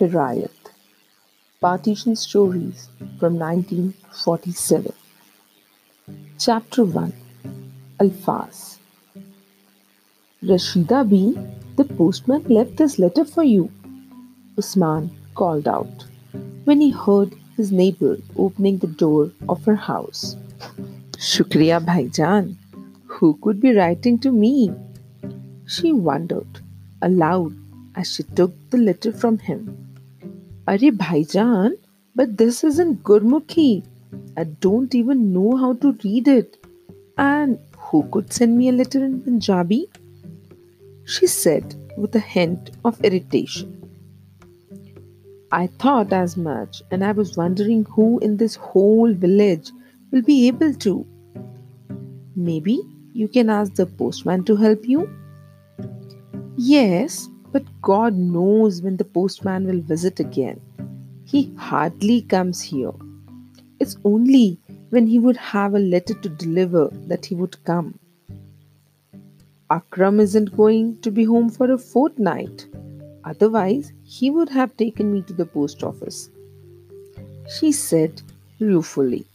Hijrat Partition Stories from 1947. Chapter 1 Alfaz Rashida B, the postman left this letter for you, Usman called out when he heard his neighbor opening the door of her house. Shukriya Bhaijan, who could be writing to me? She wondered aloud as she took the letter from him. Are Bhaijan, but this isn't Gurmukhi. I don't even know how to read it. And who could send me a letter in Punjabi? She said with a hint of irritation. I thought as much, and I was wondering who in this whole village will be able to. Maybe you can ask the postman to help you? Yes, but God knows when the postman will visit again. He hardly comes here. It's only when he would have a letter to deliver that he would come. Akram isn't going to be home for a fortnight. Otherwise, he would have taken me to the post office. She said ruefully,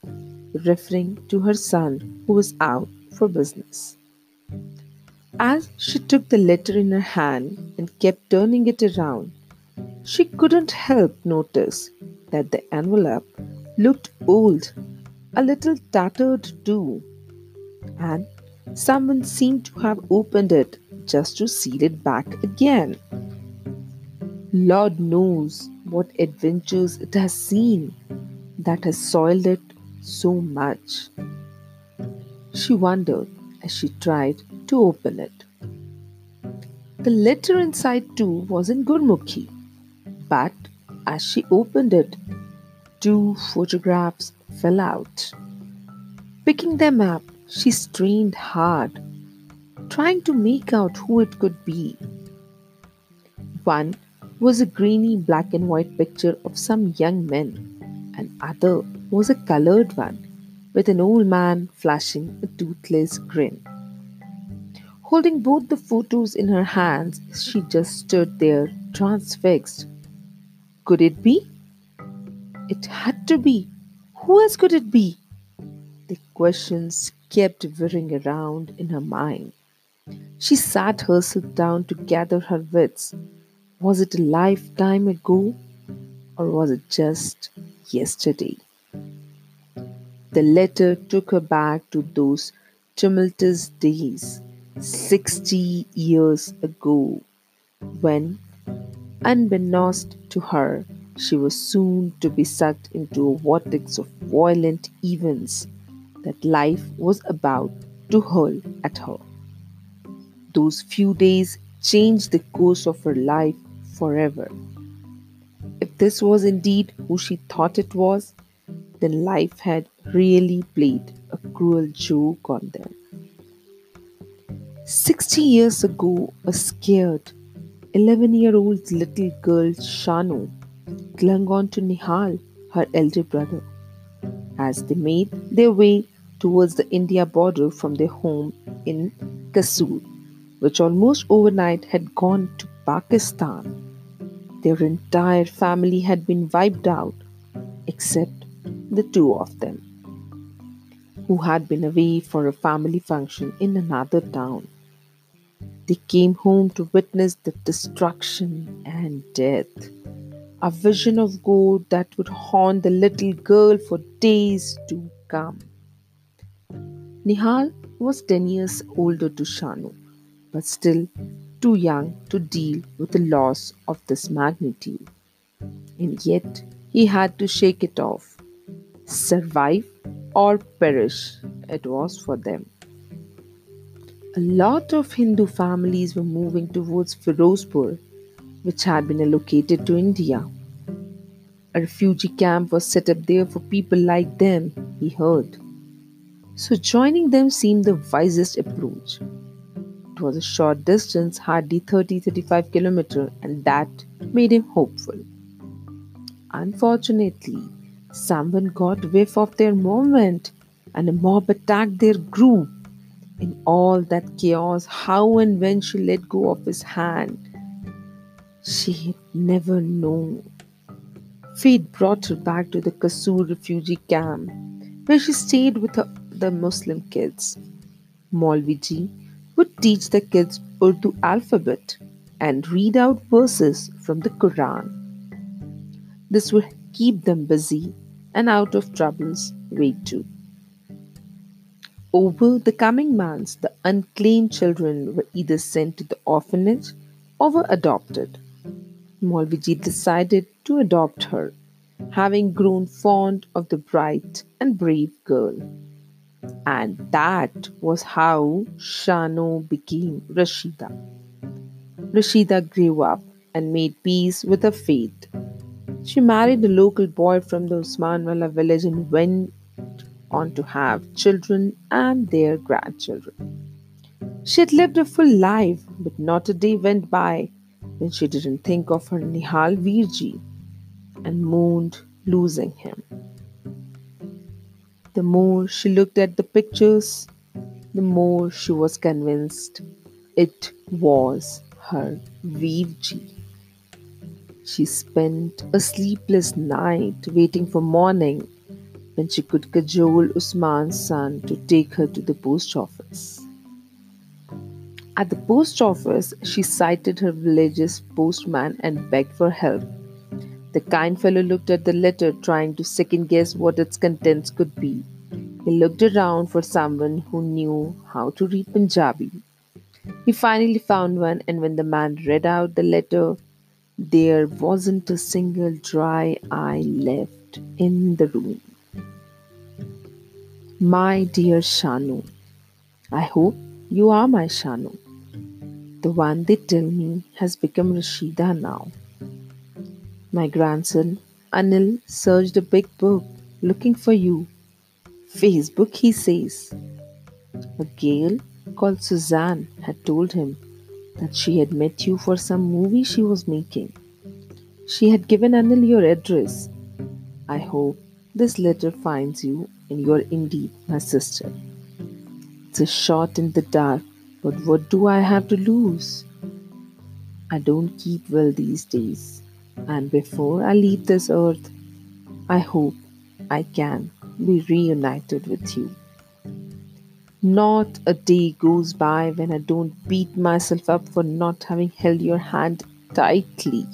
referring to her son who was out for business. As she took the letter in her hand and kept turning it around, she couldn't help notice that the envelope looked old, a little tattered too, and someone seemed to have opened it just to seal it back again. Lord knows what adventures it has seen that has soiled it so much. She wondered as she tried to open it. The letter inside too was in Gurmukhi, but as she opened it, two photographs fell out. Picking them up, she strained hard, trying to make out who it could be. One was a grainy black and white picture of some young men, and other was a colored one with an old man flashing a toothless grin. Holding both the photos in her hands, she just stood there, transfixed. Could it be? It had to be. Who else could it be? The questions kept whirring around in her mind. She sat herself down to gather her wits. Was it a lifetime ago, or was it just yesterday? The letter took her back to those tumultuous days 60 years ago, when, unbeknownst to her, she was soon to be sucked into a vortex of violent events that life was about to hurl at her. Those few days changed the course of her life forever. If this was indeed who she thought it was, then life had really played a cruel joke on them. Sixty years ago, a scared 11 year old little girl, Shanu, clung on to Nihal, her elder brother, as they made their way towards the India border from their home in Kasur, which almost overnight had gone to Pakistan. Their entire family had been wiped out, except the two of them, who had been away for a family function in another town. They came home to witness the destruction and death. A vision of God that would haunt the little girl for days to come. Nihal was 10 years older to Shanu, but still too young to deal with the loss of this magnitude. And yet he had to shake it off. Survive or perish, it was for them a lot of Hindu families were moving towards Firozpur, which had been allocated to India. A refugee camp was set up there for people like them, he heard. So joining them seemed the wisest approach. It was a short distance, hardly 30 35 kilometers, and that made him hopeful. Unfortunately, someone got whiff of their movement and a mob attacked their group in all that chaos, how and when she let go of his hand, she had never known. Fate brought her back to the Kasur refugee camp, where she stayed with her, the Muslim kids. Maulviji would teach the kids Urdu alphabet and read out verses from the Quran. This would keep them busy and out of troubles way too. Over the coming months, the unclaimed children were either sent to the orphanage or were adopted. Maulviji decided to adopt her, having grown fond of the bright and brave girl. And that was how Shanu became Rashida. Rashida grew up and made peace with her fate. She married a local boy from the Usmanwala village and went on to have children and their grandchildren. She had lived a full life, but not a day went by when she didn't think of her Nihal Virji and mourned losing him. The more she looked at the pictures, the more she was convinced it was her Virji. She spent a sleepless night waiting for morning when she could cajole Usman's son to take her to the post office. At the post office, she cited her village's postman and begged for help. The kind fellow looked at the letter, trying to second guess what its contents could be. He looked around for someone who knew how to read Punjabi. He finally found one, and when the man read out the letter, there wasn't a single dry eye left in the room. My dear Shanu, I hope you are my Shanu. The one they tell me has become Rashida now. My grandson Anil searched a big book looking for you. Facebook, he says. A girl called Suzanne had told him that she had met you for some movie she was making. She had given Anil your address. I hope this letter finds you and you are indeed my sister. It's a shot in the dark, but what do I have to lose? I don't keep well these days, and before I leave this earth, I hope I can be reunited with you. Not a day goes by when I don't beat myself up for not having held your hand tightly.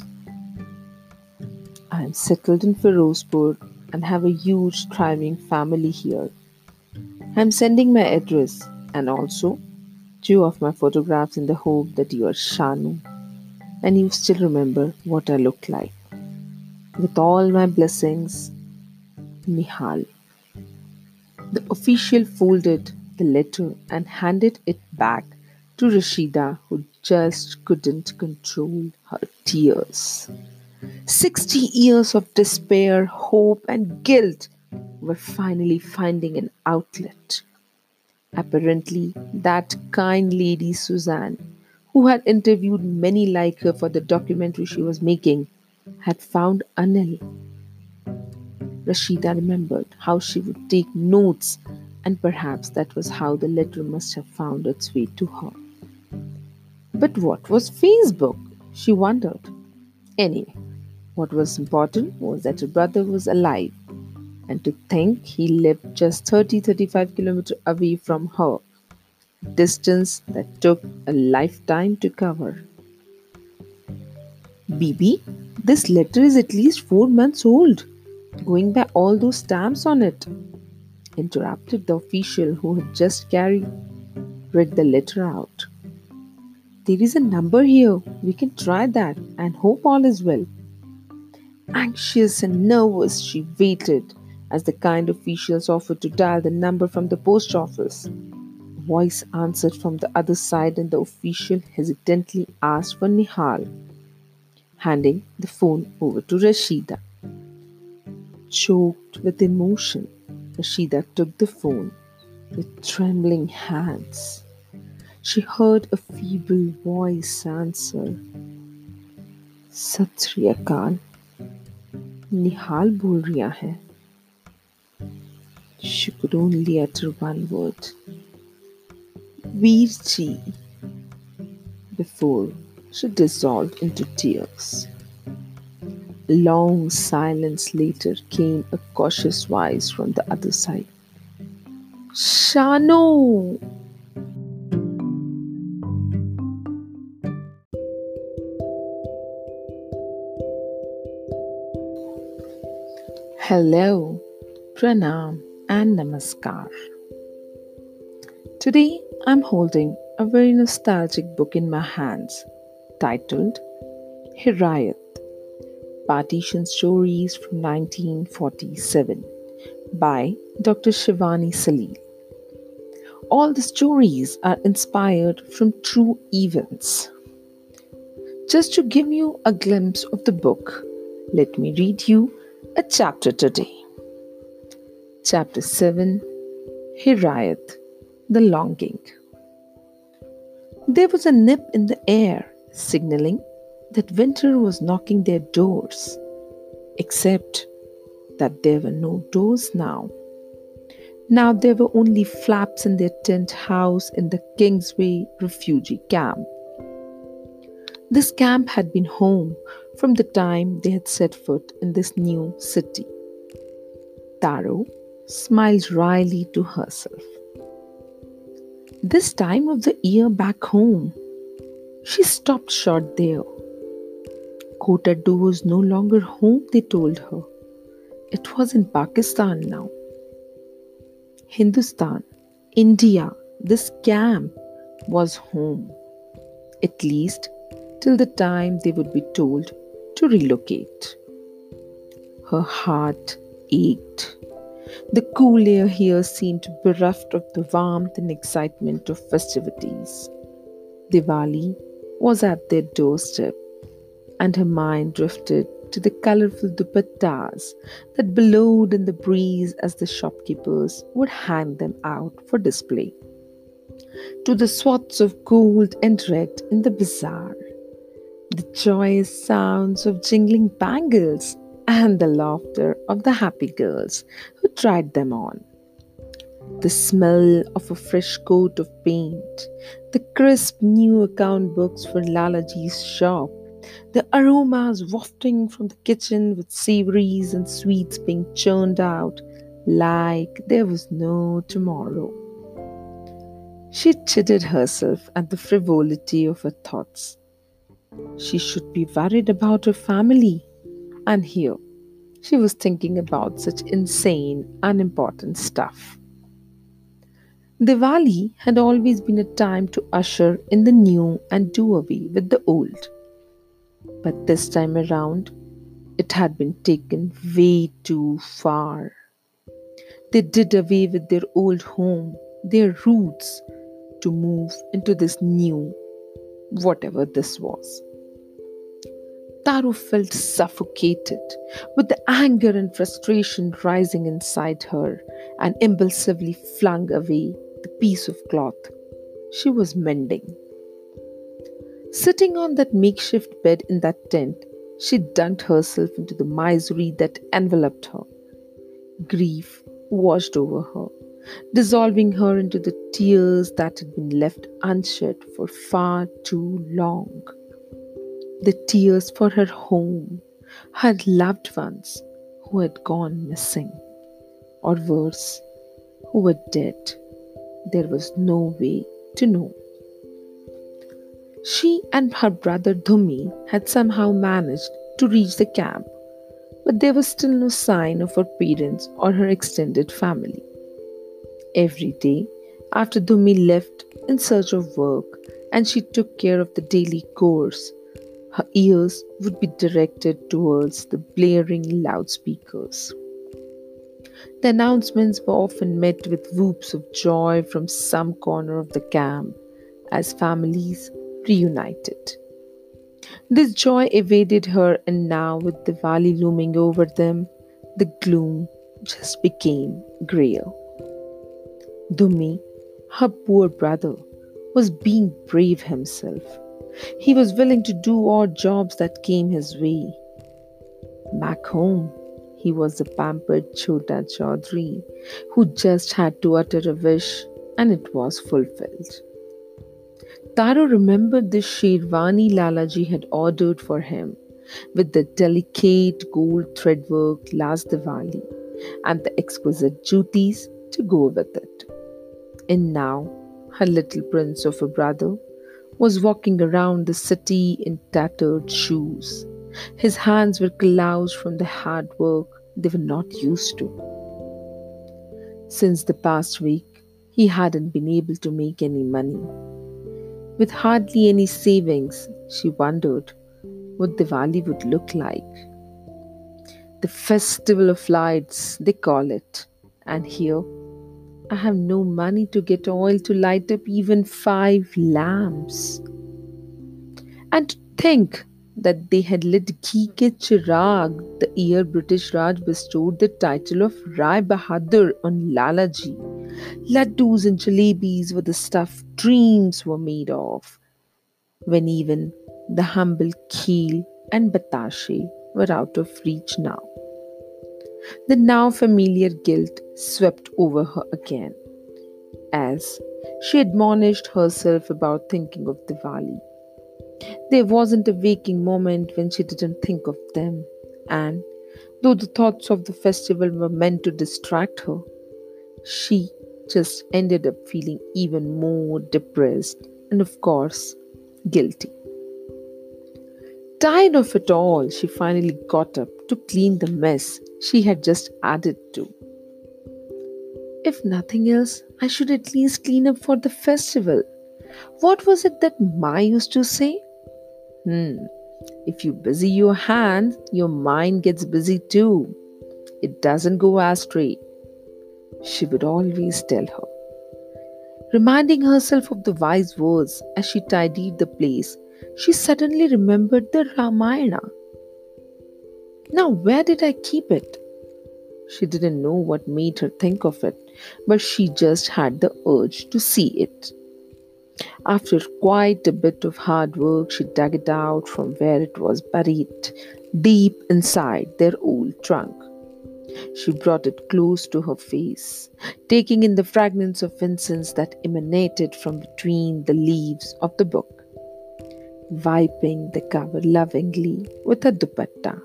I am settled in Firozpur and have a huge thriving family here. I'm sending my address and also two of my photographs in the hope that you are Shanu and you still remember what I look like. With all my blessings, Nihal. The official folded the letter and handed it back to Rashida, who just couldn't control her tears. 60 years of despair, hope, and guilt were finally finding an outlet. Apparently, that kind lady Suzanne, who had interviewed many like her for the documentary she was making, had found Anil. Rashida remembered how she would take notes, and perhaps that was how the letter must have found its way to her. But what was Facebook? She wondered. Anyway, what was important was that her brother was alive, and to think he lived just 30 35 kilometers away from her, distance that took a lifetime to cover. Bibi, this letter is at least four months old, going by all those stamps on it, interrupted the official who had just carried read the letter out. There is a number here. We can try that and hope all is well. Anxious and nervous, she waited as the kind officials offered to dial the number from the post office. A voice answered from the other side, and the official hesitantly asked for Nihal, handing the phone over to Rashida. Choked with emotion, Rashida took the phone with trembling hands. She heard a feeble voice answer, Sat Sri निहाल बोल रहा है She could only utter one word. Virji. Before she dissolved into tears. long silence later came a cautious voice from the other side. Shanu! Hello, Pranam, and Namaskar. Today I'm holding a very nostalgic book in my hands titled Hijrat Partition Stories from 1947 by Dr. Shivani Salil. All the stories are inspired from true events. Just to give you a glimpse of the book, let me read you a chapter today. Chapter 7 Hirayat The Longing. There was a nip in the air signaling that winter was knocking their doors, except that there were no doors now. Now there were only flaps in their tent house in the Kingsway refugee camp. This camp had been home from the time they had set foot in this new city. Taro smiled wryly to herself. This time of the year back home, she stopped short there. Kotadoo was no longer home, they told her. It was in Pakistan now. Hindustan, India, this camp was home. At least till the time they would be told to relocate. Her heart ached. The cool air here seemed bereft of the warmth and excitement of festivities. Diwali was at their doorstep, and her mind drifted to the colorful dupattas that billowed in the breeze as the shopkeepers would hand them out for display, to the swaths of gold and red in the bazaar, the joyous sounds of jingling bangles, and the laughter of the happy girls who tried them on. The smell of a fresh coat of paint, the crisp new account books for Lalaji's shop, the aromas wafting from the kitchen with savories and sweets being churned out like there was no tomorrow. She chided herself at the frivolity of her thoughts. She should be worried about her family. And here, she was thinking about such insane, unimportant stuff. Diwali had always been a time to usher in the new and do away with the old. But this time around, it had been taken way too far. They did away with their old home, their roots, to move into this new, whatever this was. Taro felt suffocated with the anger and frustration rising inside her and impulsively flung away the piece of cloth she was mending. Sitting on that makeshift bed in that tent, she dunked herself into the misery that enveloped her. Grief washed over her, dissolving her into the tears that had been left unshed for far too long. The tears for her home, her loved ones who had gone missing, or worse, who were dead. There was no way to know. She and her brother Dhumi had somehow managed to reach the camp, but there was still no sign of her parents or her extended family. Every day, after Dhumi left in search of work and she took care of the daily chores, her ears would be directed towards the blaring loudspeakers. The announcements were often met with whoops of joy from some corner of the camp as families reunited. This joy evaded her, and now, with Diwali looming over them, the gloom just became grayer. Dhumi, her poor brother, was being brave himself. He was willing to do odd jobs that came his way. Back home, he was the pampered Chota Chaudhary who just had to utter a wish and it was fulfilled. Taro remembered the sherwani Lalaji had ordered for him with the delicate gold threadwork last Diwali and the exquisite duties to go with it. And now, her little prince of a brother was walking around the city in tattered shoes. His hands were calloused from the hard work they were not used to. Since the past week, he hadn't been able to make any money. With hardly any savings, she wondered what Diwali would look like. The festival of lights, they call it. And here, I have no money to get oil to light up even five lamps. And to think that they had lit Ghee Ke Chirag the year British Raj bestowed the title of Rai Bahadur on Lalaji. Laddus and jalebis were the stuff dreams were made of, when even the humble kheel and batashe were out of reach now. The now familiar guilt swept over her again as she admonished herself about thinking of Diwali. There wasn't a waking moment when she didn't think of them, and though the thoughts of the festival were meant to distract her, she just ended up feeling even more depressed and, of course, guilty. Tired of it all, she finally got up to clean the mess she had just added to. If nothing else, I should at least clean up for the festival. What was it that Ma used to say? Hmm, if you busy your hands, your mind gets busy too. It doesn't go astray she would always tell her. Reminding herself of the wise words as she tidied the place, she suddenly remembered the Ramayana. Now, where did I keep it? She didn't know what made her think of it, but she just had the urge to see it. After quite a bit of hard work, she dug it out from where it was buried, deep inside their old trunk. She brought it close to her face, taking in the fragrance of incense that emanated from between the leaves of the book, wiping the cover lovingly with a dupatta.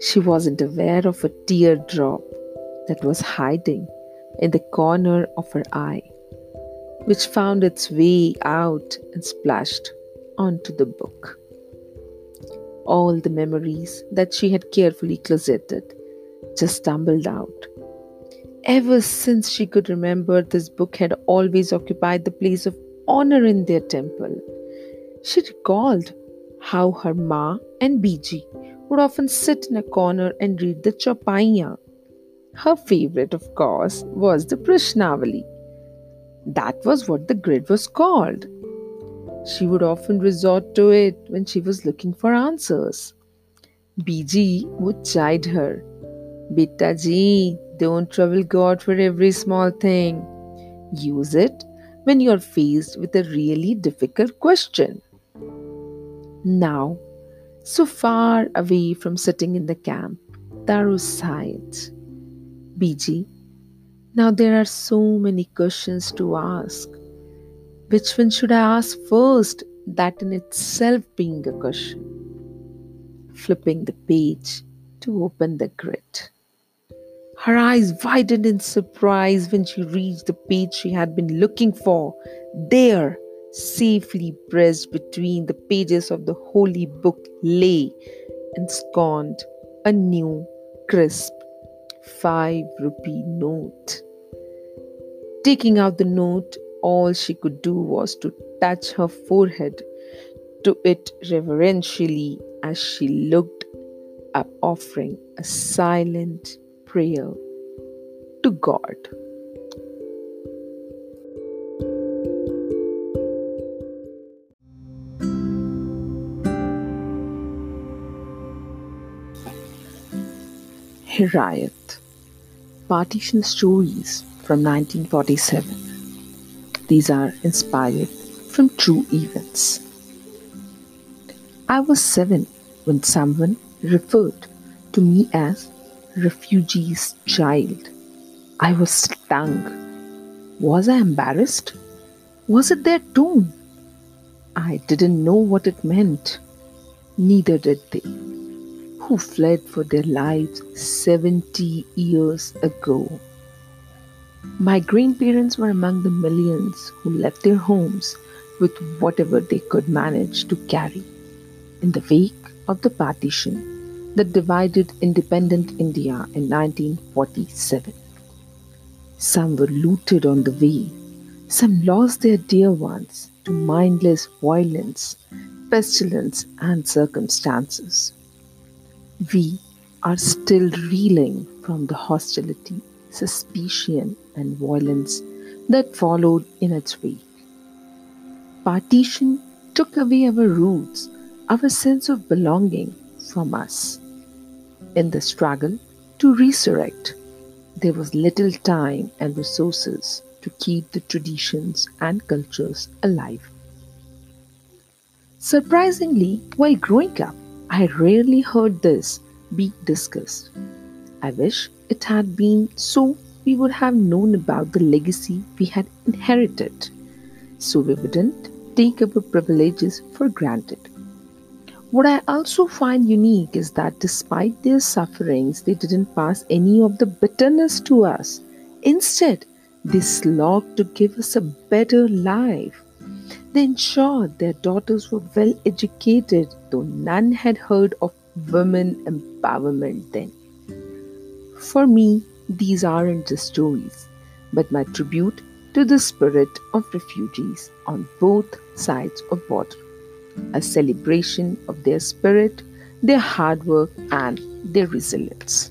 She wasn't aware of a teardrop that was hiding in the corner of her eye, which found its way out and splashed onto the book. All the memories that she had carefully closeted just stumbled out. Ever since she could remember, this book had always occupied the place of honor in their temple. She recalled how her ma and Biji would often sit in a corner and read the Chaupaiya. Her favorite, of course, was the Prashnavali. That was what the grid was called. She would often resort to it when she was looking for answers. Biji would chide her Beta ji, don't trouble God for every small thing. Use it when you're faced with a really difficult question. Now, so far away from sitting in the camp, Taro sighed. Biji, now there are so many questions to ask. Which one should I ask first? That in itself being a question. Flipping the page to open the grid. Her eyes widened in surprise when she reached the page she had been looking for. There, safely pressed between the pages of the holy book, lay ensconced a new, crisp five rupee note. Taking out the note, all she could do was to touch her forehead to it reverentially as she looked up, offering a silent prayer to God. Hijrat Partition Stories from 1947. These are inspired from true events. I was seven when someone referred to me as refugee's child. I was stung. Was I embarrassed? Was it their tone? I didn't know what it meant. Neither did they, who fled for their lives 70 years ago. My grandparents were among the millions who left their homes with whatever they could manage to carry. In the wake of the partition that divided independent India in 1947, some were looted on the way, some lost their dear ones to mindless violence, pestilence, and circumstances. We are still reeling from the hostility, suspicion, and violence that followed in its wake. Partition took away our roots, our sense of belonging from us. In the struggle to resurrect, there was little time and resources to keep the traditions and cultures alive. Surprisingly, while growing up, I rarely heard this be discussed. I wish it had been so we would have known about the legacy we had inherited, so we wouldn't take our privileges for granted. What I also find unique is that despite their sufferings, they didn't pass any of the bitterness to us. Instead, they slogged to give us a better life. They ensured their daughters were well educated, though none had heard of women empowerment then. For me, these aren't just stories, but my tribute to the spirit of refugees on both sides of border. A celebration of their spirit, their hard work, and their resilience.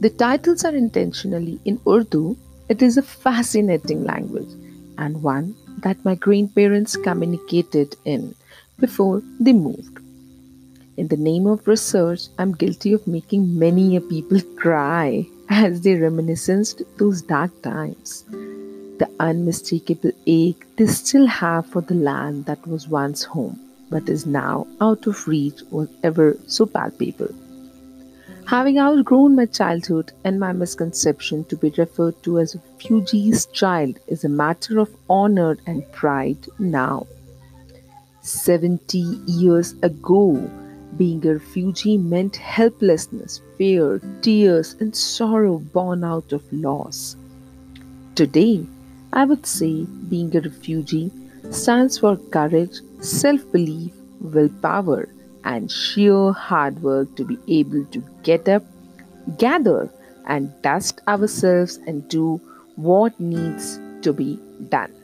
The titles are intentionally in Urdu. It is a fascinating language and one that my grandparents communicated in before they moved. In the name of research, I'm guilty of making many a people cry as they reminisced those dark times. The unmistakable ache they still have for the land that was once home, but is now out of reach was ever so palpable. Having outgrown my childhood and my misconception to be referred to as a refugee's child is a matter of honor and pride now. 70 years ago, being a refugee meant helplessness, fear, tears, and sorrow born out of loss. Today, I would say being a refugee stands for courage, self belief, willpower, and sheer hard work to be able to get up, gather, and dust ourselves and do what needs to be done.